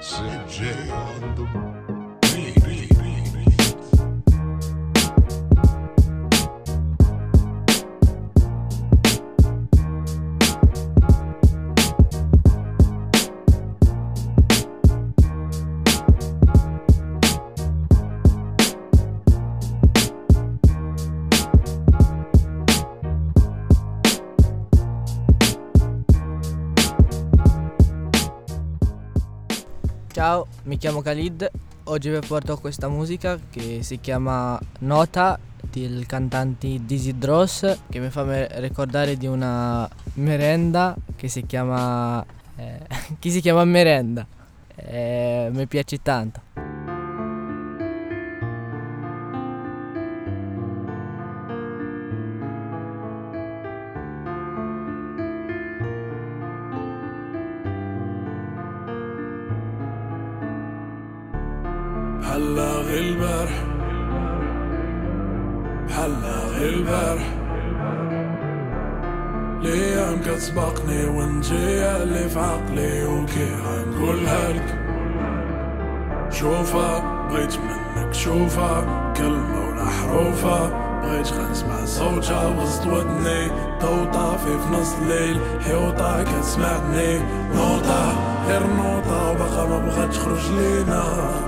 CJ J on the Ciao, mi chiamo Khalid. Oggi vi porto questa musica che si chiama Nota del cantante Dizzy Dross che mi fa ricordare di una merenda che si chiama eh, che si chiama merenda. Eh, mi piace tanto. هلا البارح هلا البارح الأيام كتسبقني وانتي اللي في عقلي وكي غنقولها لك شوفها بغيت منك شوفها كلمة ولا حروفها بغيت غنسمع صوتها وسط ودني ضو طافي في نص الليل حيوطة كتسمعني نوطة غير نوطة وباقا ما بغات تخرج لينا.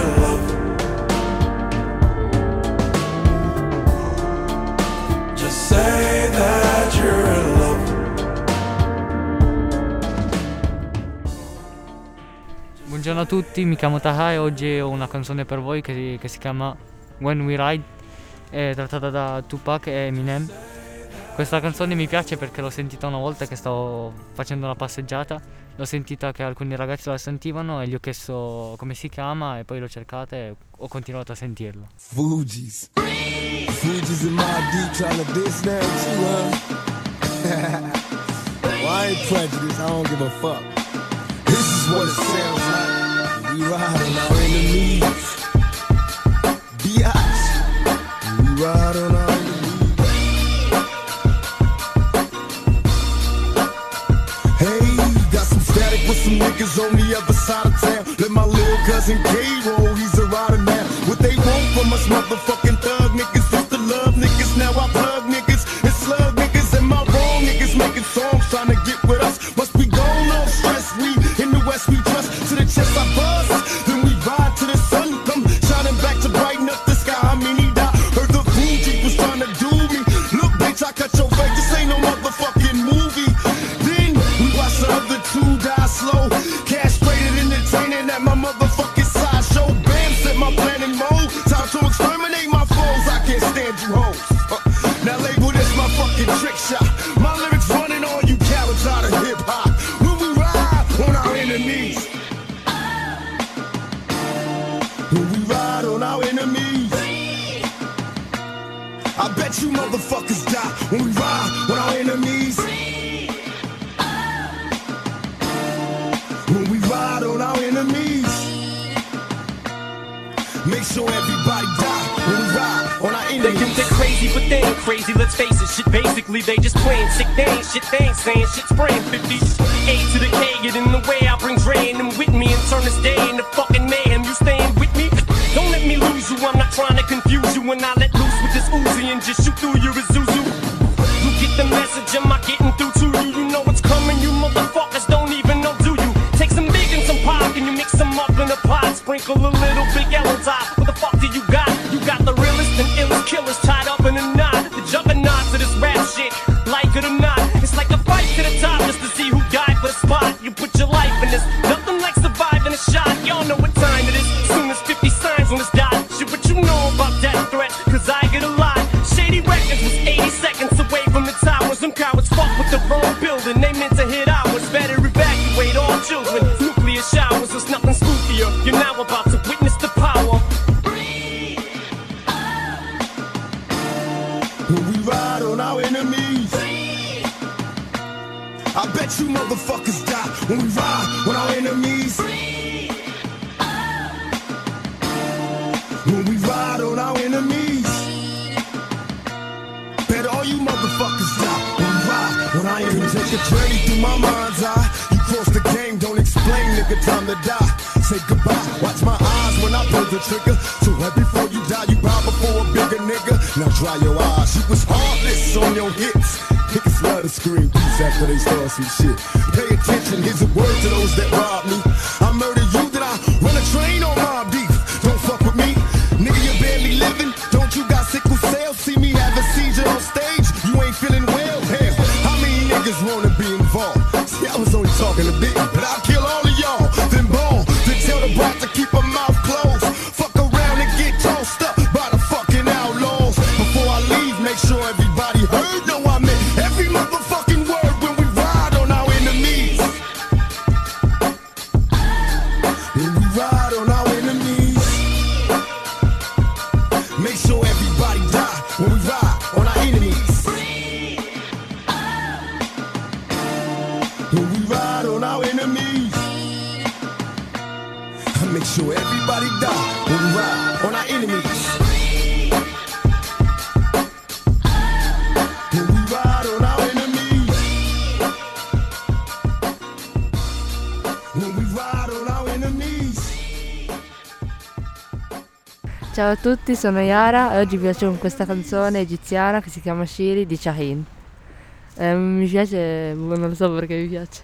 Buongiorno a tutti, mi chiamo Taha e oggi ho una canzone per voi che, che si chiama When We Ride, è trattata da Tupac e Eminem. Questa canzone mi piace perché l'ho sentita una volta che stavo facendo una passeggiata, l'ho sentita che alcuni ragazzi la sentivano e gli ho chiesto come si chiama e poi l'ho cercata e ho continuato a sentirlo. Fuji's. Fuji's in my deep trying to diss that too, huh? ain't prejudiced. I don't give a fuck. Is what it sounds like. We ride on our enemies. Biatch. We ride on our enemies. Hey, got some static with some niggas on the other side of town. Let my little cousin K roll, he's a rider now. What they want from us, motherfucking you. I'm not trying to confuse you when I let loose with this Uzi and just shoot through your Isuzu. You get the message, am I getting through to you? You know what's coming, you motherfuckers don't even know, do you? Take some big and some pop and you mix them up in a pot, sprinkle a little. When we ride on our enemies. Bet all you motherfuckers die when ride on our enemies. Take a journey through my mind's eye. You cross the game, don't explain, nigga, time to die. Say goodbye, watch my eyes when I pull the trigger. So right before you die, you bow before a bigger nigga. Now dry your eyes, you was heartless on your hits. Niggas love to scream peace after they start some shit. Pay attention, here's a word to those that rob me. I murder in the building. Ciao a tutti, sono Yara e oggi vi piace con questa canzone egiziana che si chiama Shiri di Shahin. Eh, mi piace, boh, non lo so perché mi piace.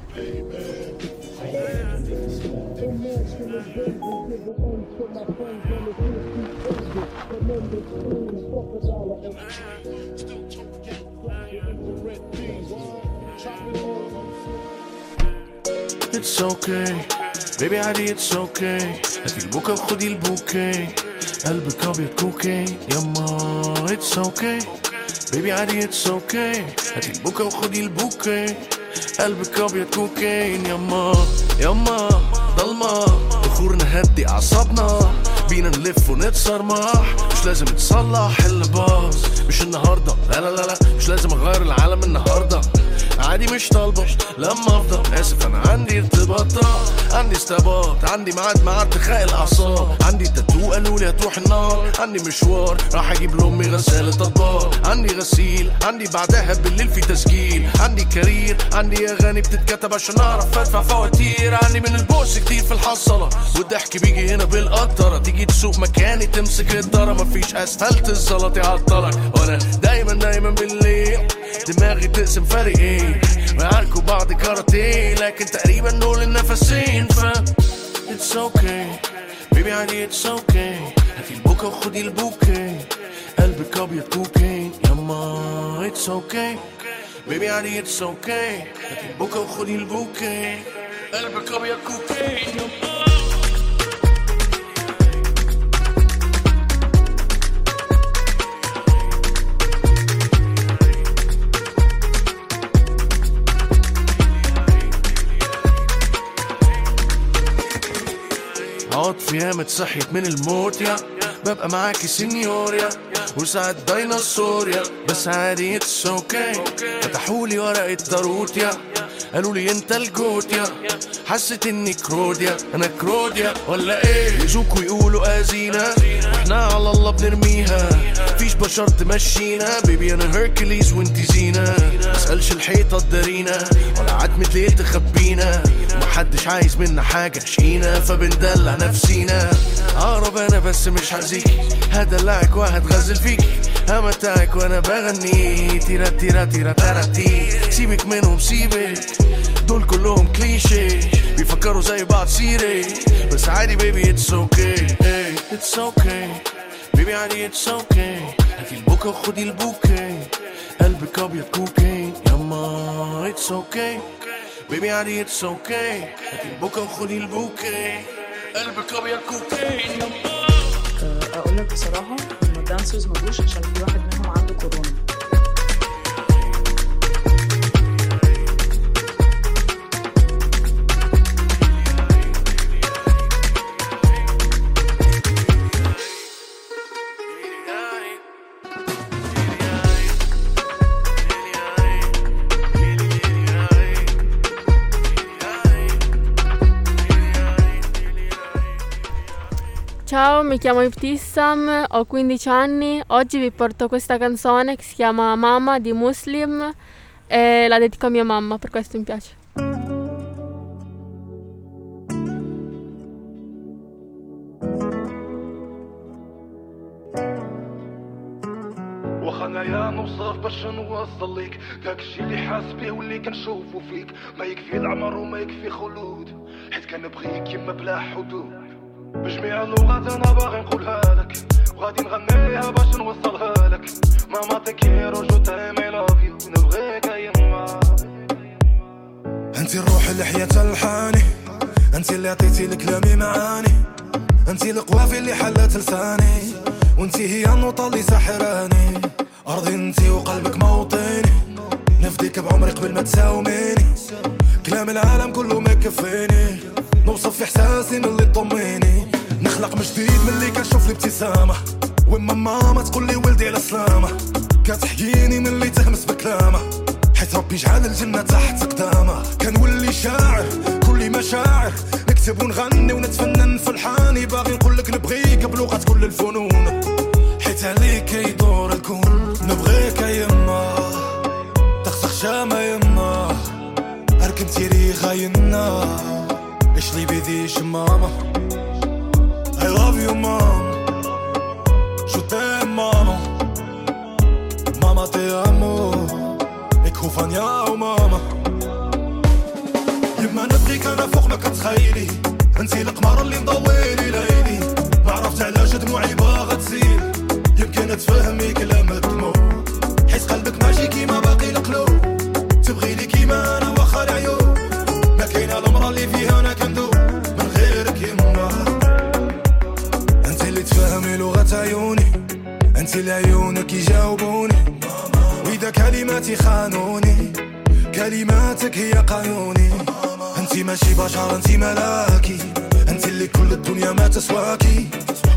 It's okay baby عادي it's okay هاتي البوكا وخدي البوكي قلبك ابيض كوكي. يما it's okay. Baby عادي it's okay. هاتي البوكا وخدي البوكي. قلبك ابيض كوكين يما يما ضلمة. بخور نهدي أعصابنا. بينا نلف ونتصرمح مش لازم تصلح اللي باظ مش النهارده. لا لا لا لا. مش لازم أغير العالم النهارده. عادي مش طالبة. لما أفضل آسف أنا عندي ارتباطات عندي استباط عندي ميعاد مع أرتخاء الأعصاب. عندي تاتو قالوا لي هتروح النار. عندي مشوار راح أجيب لأمي غسالة اطباق عندي غسيل عندي بعدها بالليل في تسجيل. عندي career عندي أغاني بتتكتب عشان أعرف أدفع فواتير. عندي من البوس كتير في الحصلة. والضحك بيجي هنا بالقطرة. تيجي تسوق مكاني تمسك الدارة مفيش أسفلت الزلط يعطلك وأنا دايما دايما بالليل دماغي تقسم فريقين. معاركوا بعض كاراتيه لكن تقريبا دول النفسين ف It's okay. baby عادي it's okay. هاتي البوكا وخدي البوكي. قلبك أبيض كوكين. يما it's okay. baby عادي it's okay. هاتي البوكا وخدي البوكي. قلبك أبيض كوكين. يما. عاطفي قامت صحيت من الموت يا. ببقى معاكي سينيوريا وساعات ديناصور يا. بس عادي اتس أوكي فتحولي ورقة داروت يا. قالوا لي انت الجوت يا. حسيت اني كروديا أنا كروديا ولا إيه؟ يزوكوا يقولوا ازينا إحنا على الله بنرميها. فيش بشر تمشينا. بيبي أنا هيركليز وانتي زينة. مسألش الحيطة تدارينا ولا عتمة ليل تخبينا. محدش عايز منا حاجة شقينا فبندلع نفسينا. اقرب أنا بس مش هأذيكي هدلعك وهتغزل فيكي همتعك وأنا بغني. تيرا تيرا تيرا تيرا تي. سيبك منهم سيبك. دول كلهم كليشي بيفكروا زي بعض سيري. بس عادي baby it's okay it's okay baby عادي it's okay هاتي البوكا وخدي البوكي قلبك أبيض كوكايين يما it's okay baby عادي it's okay هاتي البوكا وخدي البوكي قلبك أبيض كوكايين يما أقول لك بصراحة ان ال dancers ما جوش عشان في واحد منهم Ciao, mi chiamo Ibtissam, ho 15 anni. Oggi vi porto questa canzone che si chiama Mama di Muslim e la dedico a mia mamma, per questo mi piace. واخا انايا نوصف باش نوصل ليك داك الشي اللي حاس بيه واللي كنشوفو فيك ما يكفي العمر وما يكفي خلود حيت كنبغيك يما بلا حدود بجميع اللغات أنا باغي نقولها لك. وغادي نغنيها باش نوصلها لك. ماما te quiero je t'aime love you نبغيك يما. انت الروح اللي حياة الحاني انت اللي عطيتي لكلامي معاني انت القوافي اللي حلت لساني وانت هي النوطة اللي ساحراني. أرضي انت وقلبك موطني نفديك بعمري قبل ما تساوميني. كلام العالم كله ما يكفيني نوصف في إحساسي من اللي تطميني نخلق من جديد من اللي كنشوف الابتسامة وما ماما تقول لي ولدي على سلامة كتحييني من اللي تهمس بكلامة. حيت ربي جعل الجنة تحت قدامه كنولي شاعر كل مشاعر. نكتب ونغني ونتفنن في الحاني. باغي نقول لك نبغيك بلغة كل الفنون. حيت عليك يدور الكون. نبغيك يما. تخسخ شامة يما. اركب تيريخا ينا إيش لي بيديش ماما I love you mom Je t'aime maman Mama te amo Ik hoef van jou mama. يما نبغيك أنا فوق ما كتخيلي انتي القمر اللي مضويلي ليلي ما عرفت علاش دموعي باغا تسيل يمكن تفهمي كلام الدموع حيت قلبك ماشي كيما باقي القلوب تبغي لي كيما تفهمي لغة عيوني. أنت اللي عيونك يجاوبوني. وإذا كلماتي خانوني كلماتك هي قانوني. أنت ماشي بشر أنت ملاكي. أنت اللي كل الدنيا ما تسواكي.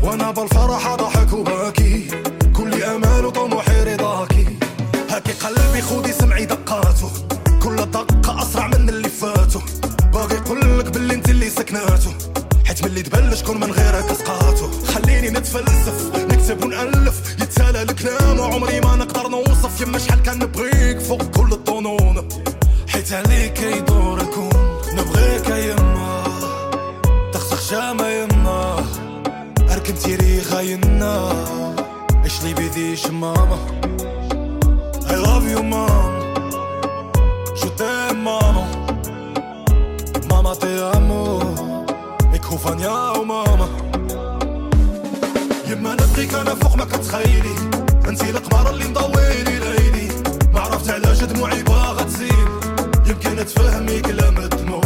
وأنا بالفرح ضحك وباكي. كل أمال وطموحي رضاكي. هاكي قلبي خودي سمعي دقاته. كل دقة أسرع من اللي فاتو ملي تبان شكون من غيرك اسقاطو خليني نتفلسف نكتب ونألف. يتسالى الكلام وعمري ما نقدر نوصف. يما شحال كان نبغيك فوق كل الظنون. حيت عليك يدور الكون نبغيك يما تخسخ شامة يما أركب تيريخا ينا إيش لي بيديش ماما I love you mom. Je t'aime maman Mama te amo Van jou mama يما نبغيك أنا فوق ما كتخيلي. انتي القمر اللي مضويلي ليلي. ما عرفت علاش دموعي باغا تزيد. يمكن تفهمي كلام الدموع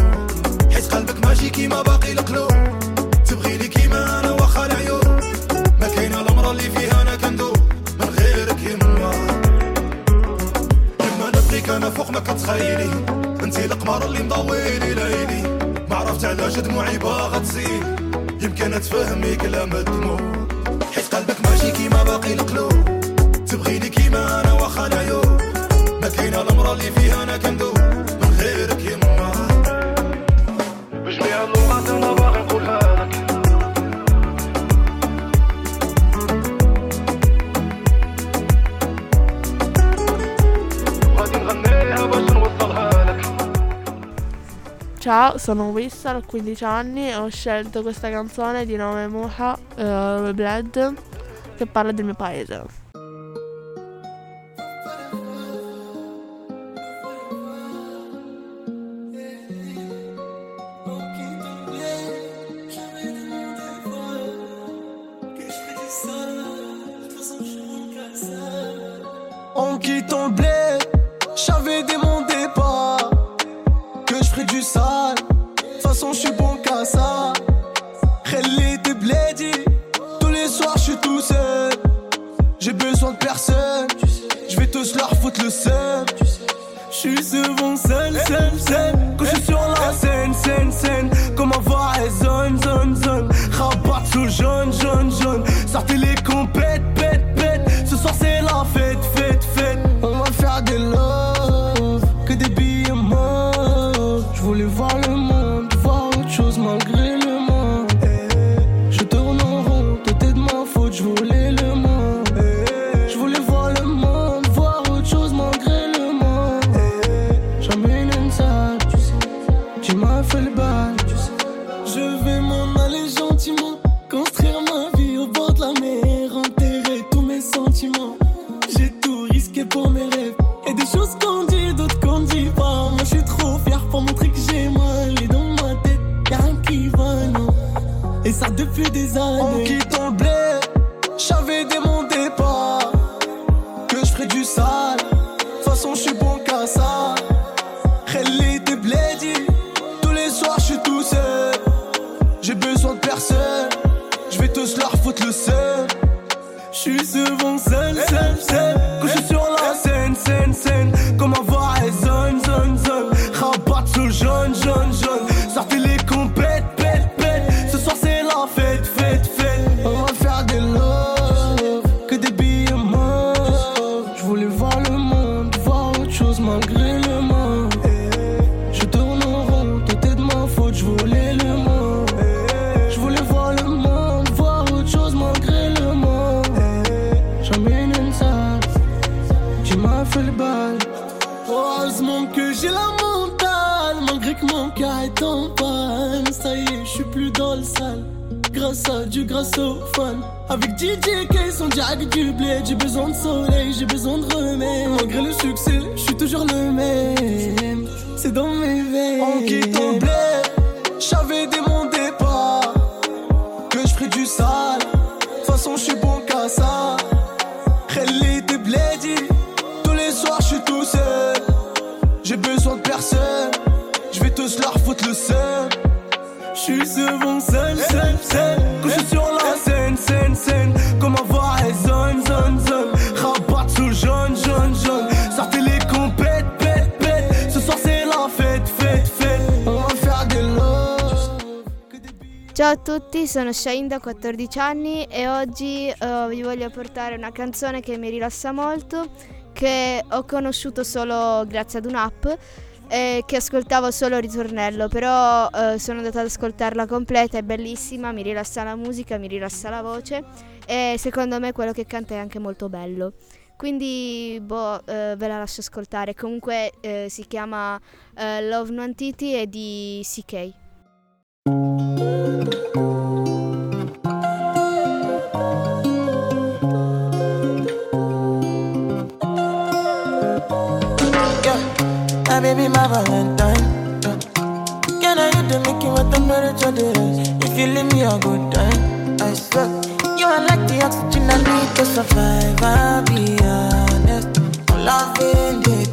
حيت قلبك ماشي كيما باقي القلوب. تبغي لي كيما أنا واخا العيوب. ما كاينة المرا اللي فيها أنا كندوب. من غيرك يما. يما نبغيك أنا فوق ما كتخيلي. انتي القمر اللي مضويلي ليلي. عرفت علاش دموعي باغا تزيد يمكن تفهمي كلام الدموع حيت قلبك ماشي كيما باقي القلوب. تبغي لي كيما أنا واخا العيوب ما كاينة المرا اللي فيها أنا كندوب. Ciao, sono Wissa, ho 15 anni e ho scelto questa canzone di nome Muha, eh, Blood, che parla del mio paese. Ciao a tutti, sono Shain da 14 anni e oggi eh, vi voglio portare una canzone che mi rilassa molto, che ho conosciuto solo grazie ad un'app e che ascoltavo solo ritornello, però eh, sono andata ad ascoltarla completa, è bellissima, mi rilassa la musica, mi rilassa la voce e secondo me quello che canta è anche molto bello. Quindi boh, eh, ve la lascio ascoltare, comunque eh, si chiama eh, Love Non Titi e di CK. baby, my Valentine. Yeah. Can I hit the making what temperature is? If you leave me a good time, I swear. You are like the oxygen I need to survive. I'll be honest, I'm loving this.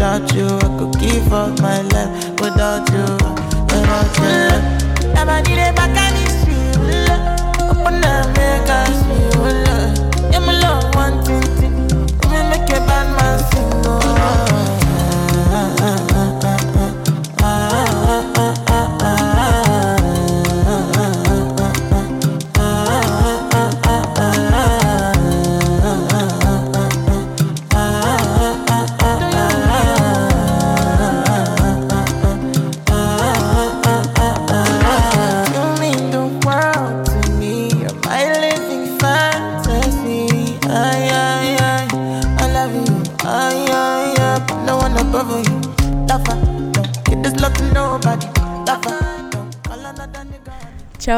Without you, I could give up my life. Without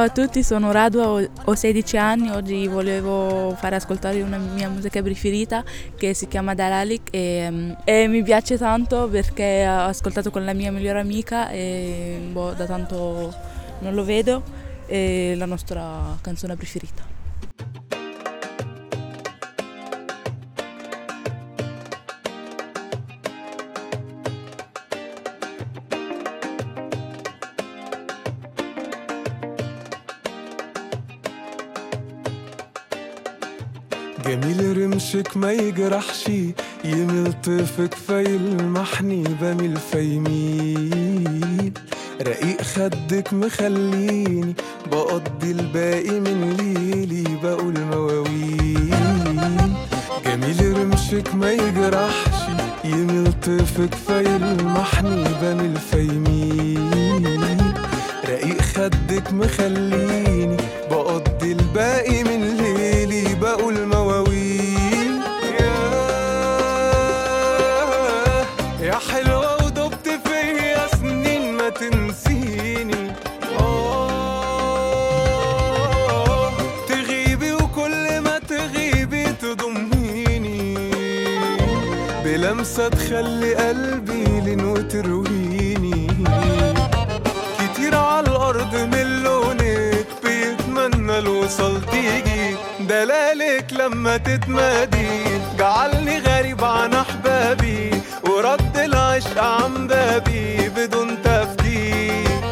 Ciao a tutti, sono Radua, ho ho 16 anni, oggi volevo fare ascoltare una mia musica preferita che si chiama Dalalik e, e mi piace tanto perché ho ascoltato con la mia migliore amica e boh, da tanto non lo vedo, è la nostra canzone preferita. رمشك ما يجرحش يميل طيفك فيلمحني بميل فيميل رقيق خدك مخليني بقضي الباقي من ليلي بقول مواويل. جميل رمشك ما يجرحش يميل طيفك فيلمحني بميل فيميل رقيق خدك مخليني بلمسة تخلي قلبي لين وترويني كتير على الأرض من لونك بيتمنى الوصل تيجي. دلالك لما تتمادي جعلني غريب عن أحبابي. ورد العشق عن بابي بدون تفكير.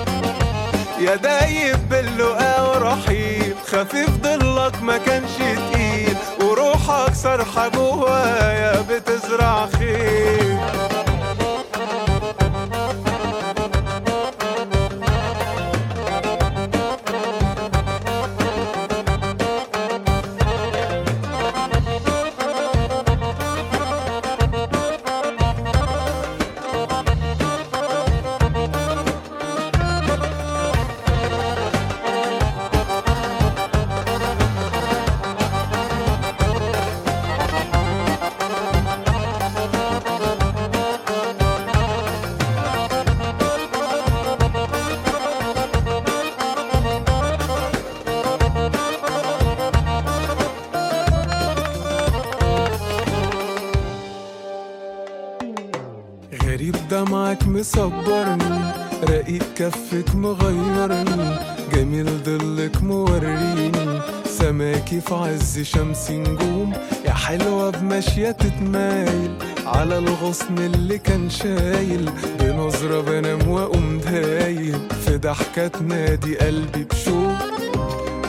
يا دايب باللقا ورحيب خفيف ضلك ما كانش تقيل. وروحك صرحة جوايا بتزرع خير. كفك مغيرني جميل ضلك موريني سماكي في عز شمس نجوم يا حلوة بمشية تتمايل. على الغصن اللي كان شايل بنظرة بنام وأقوم دايل. في ضحكة تنادي قلبي بشوق.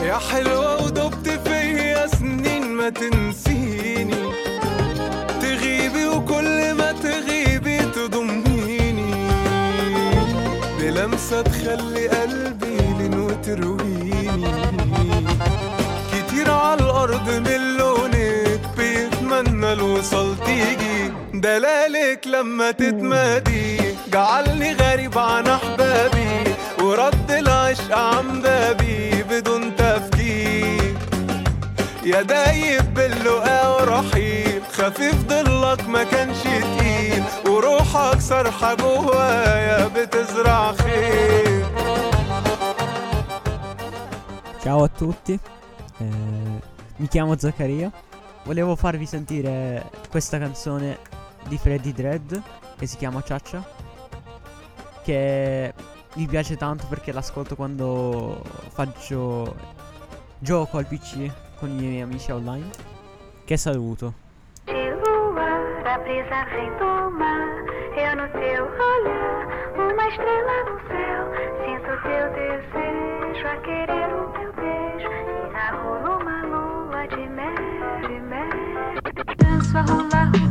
يا حلوة ودبت فيا سنين ما تنسيني تخلي قلبي لين وترويني كتير على الأرض من لونك بيتمنى الوصل تيجي. دلالك لما تتمادي جعلني غريب عن أحبابي. ورد العشق عن بابي بدون تفكير. يا دايب باللقا ورحيب خفيف ضلك ما كانش تقيل. وروحك صرحة جوايا بتزرع خير Ciao a tutti, eh, mi chiamo Zaccaria. Volevo farvi sentire questa canzone di Freddy Dread che si chiama Ciaccia. Che mi piace tanto perché l'ascolto quando faccio gioco al PC con i miei amici online. Che saluto. De lua, da brisa vem do mar. Eu no teu olhar, uma estrela no céu. Sinto teu desejo a querer o meu beijo. E na rua uma lua de mel, de mel. Danço a rolar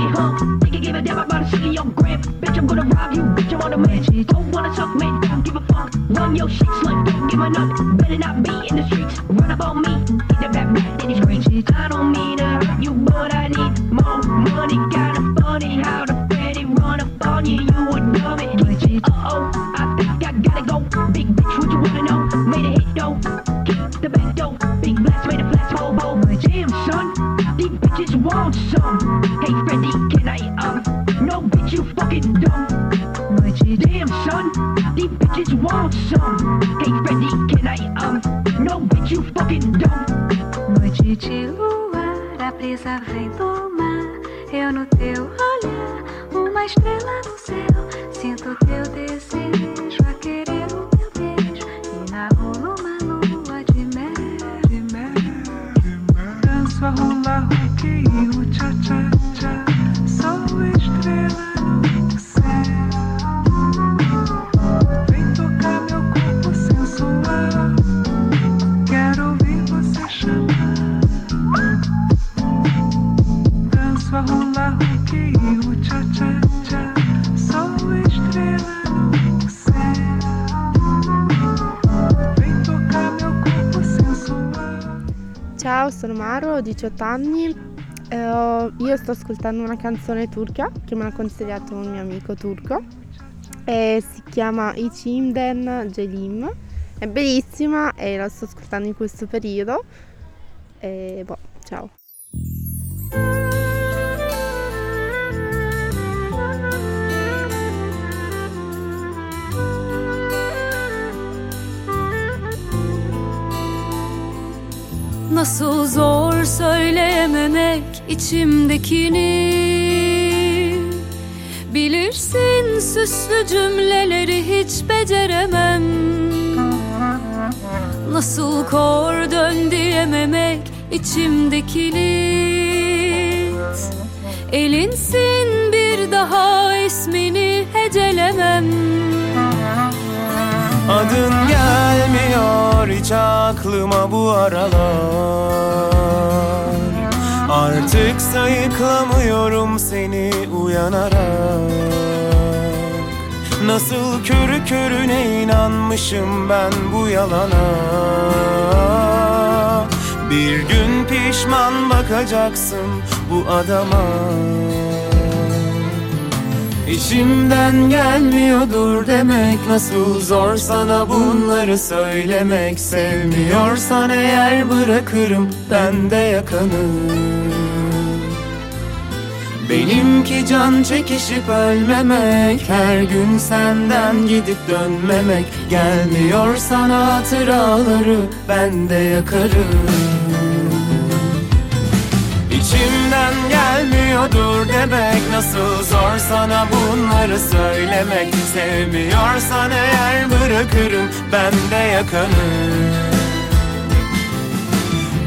on huh? Think I give a damn about a silly on gram? Bitch, I'm gonna rob you, bitch, I'm on a man. Don't wanna suck, man, don't give a fuck. Run your shit, slut, don't give a nut. Better not be in the streets, run up on me. 太多 Maro, ho 18 anni. Ho- io sto ascoltando una canzone turca che me l'ha consigliato un mio amico turco e si chiama Içimden Celim. È bellissima e la sto ascoltando in questo periodo. E boh, ciao. Nasıl zor söyleyememek içimdekini. Bilirsin süslü cümleleri hiç beceremem. Nasıl kor dön diyememek içimdekini. Elinsin bir daha ismini hecelemem Adın gelmiyor hiç aklıma bu aralar. Artık sayıklamıyorum seni uyanarak. Nasıl körü körüne inanmışım ben bu yalana? Bir gün pişman bakacaksın bu adama İçimden gelmiyordur demek Nasıl zor sana bunları söylemek. Sevmiyorsan eğer bırakırım ben de yakanı. Benimki can çekişip ölmemek Her gün senden gidip dönmemek. Gelmiyor sana hatıraları ben de yakarım. İçimden gelmiyordur demek. Nasıl zor sana bunları söylemek. Sevmiyorsan eğer bırakırım ben de yakanı.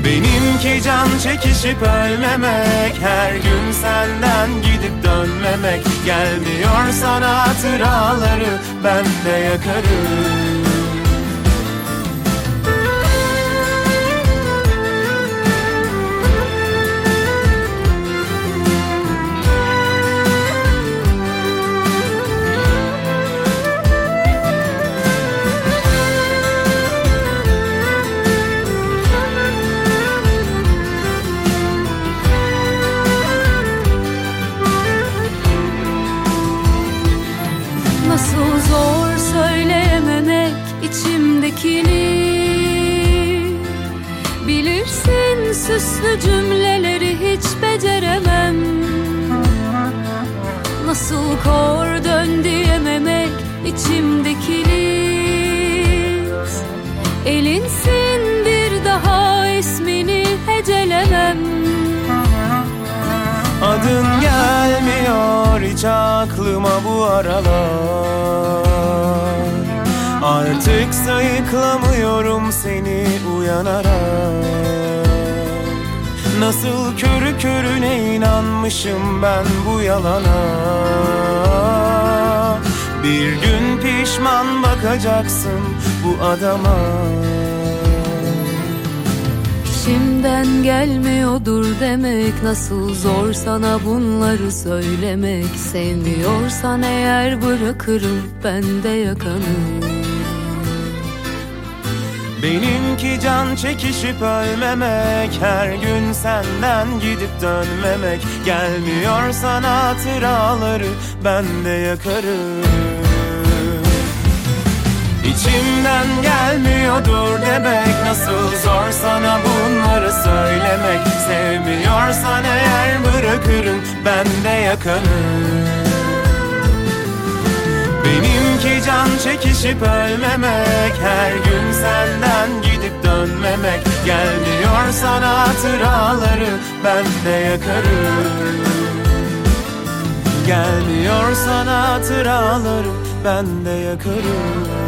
Benimki can çekişip ölmemek. Her gün senden gidip dönmemek. Gelmiyor sana hatıraları ben de yakarım hiç aklıma bu aralar. Artık sayıklamıyorum seni uyanarak. Nasıl körü körüne inanmışım ben bu yalana. Bir gün pişman bakacaksın bu adama İçimden gelmiyordur demek. Nasıl zor sana bunları söylemek. Sevmiyorsan eğer bırakırım ben de yakanı Benimki can çekişip ölmemek. Her gün senden gidip dönmemek. Gelmiyor sana hatıraları ben de yakarım İçimden gelmiyordur demek. Nasıl zor sana bunları söylemek. Sevmiyorsan eğer bırakırım ben de yakarım. Benimki can çekişip ölmemek. Her gün senden gidip dönmemek. Gelmiyor sana hatıraları ben de yakarım. Gelmiyor sana hatıraları ben de yakarım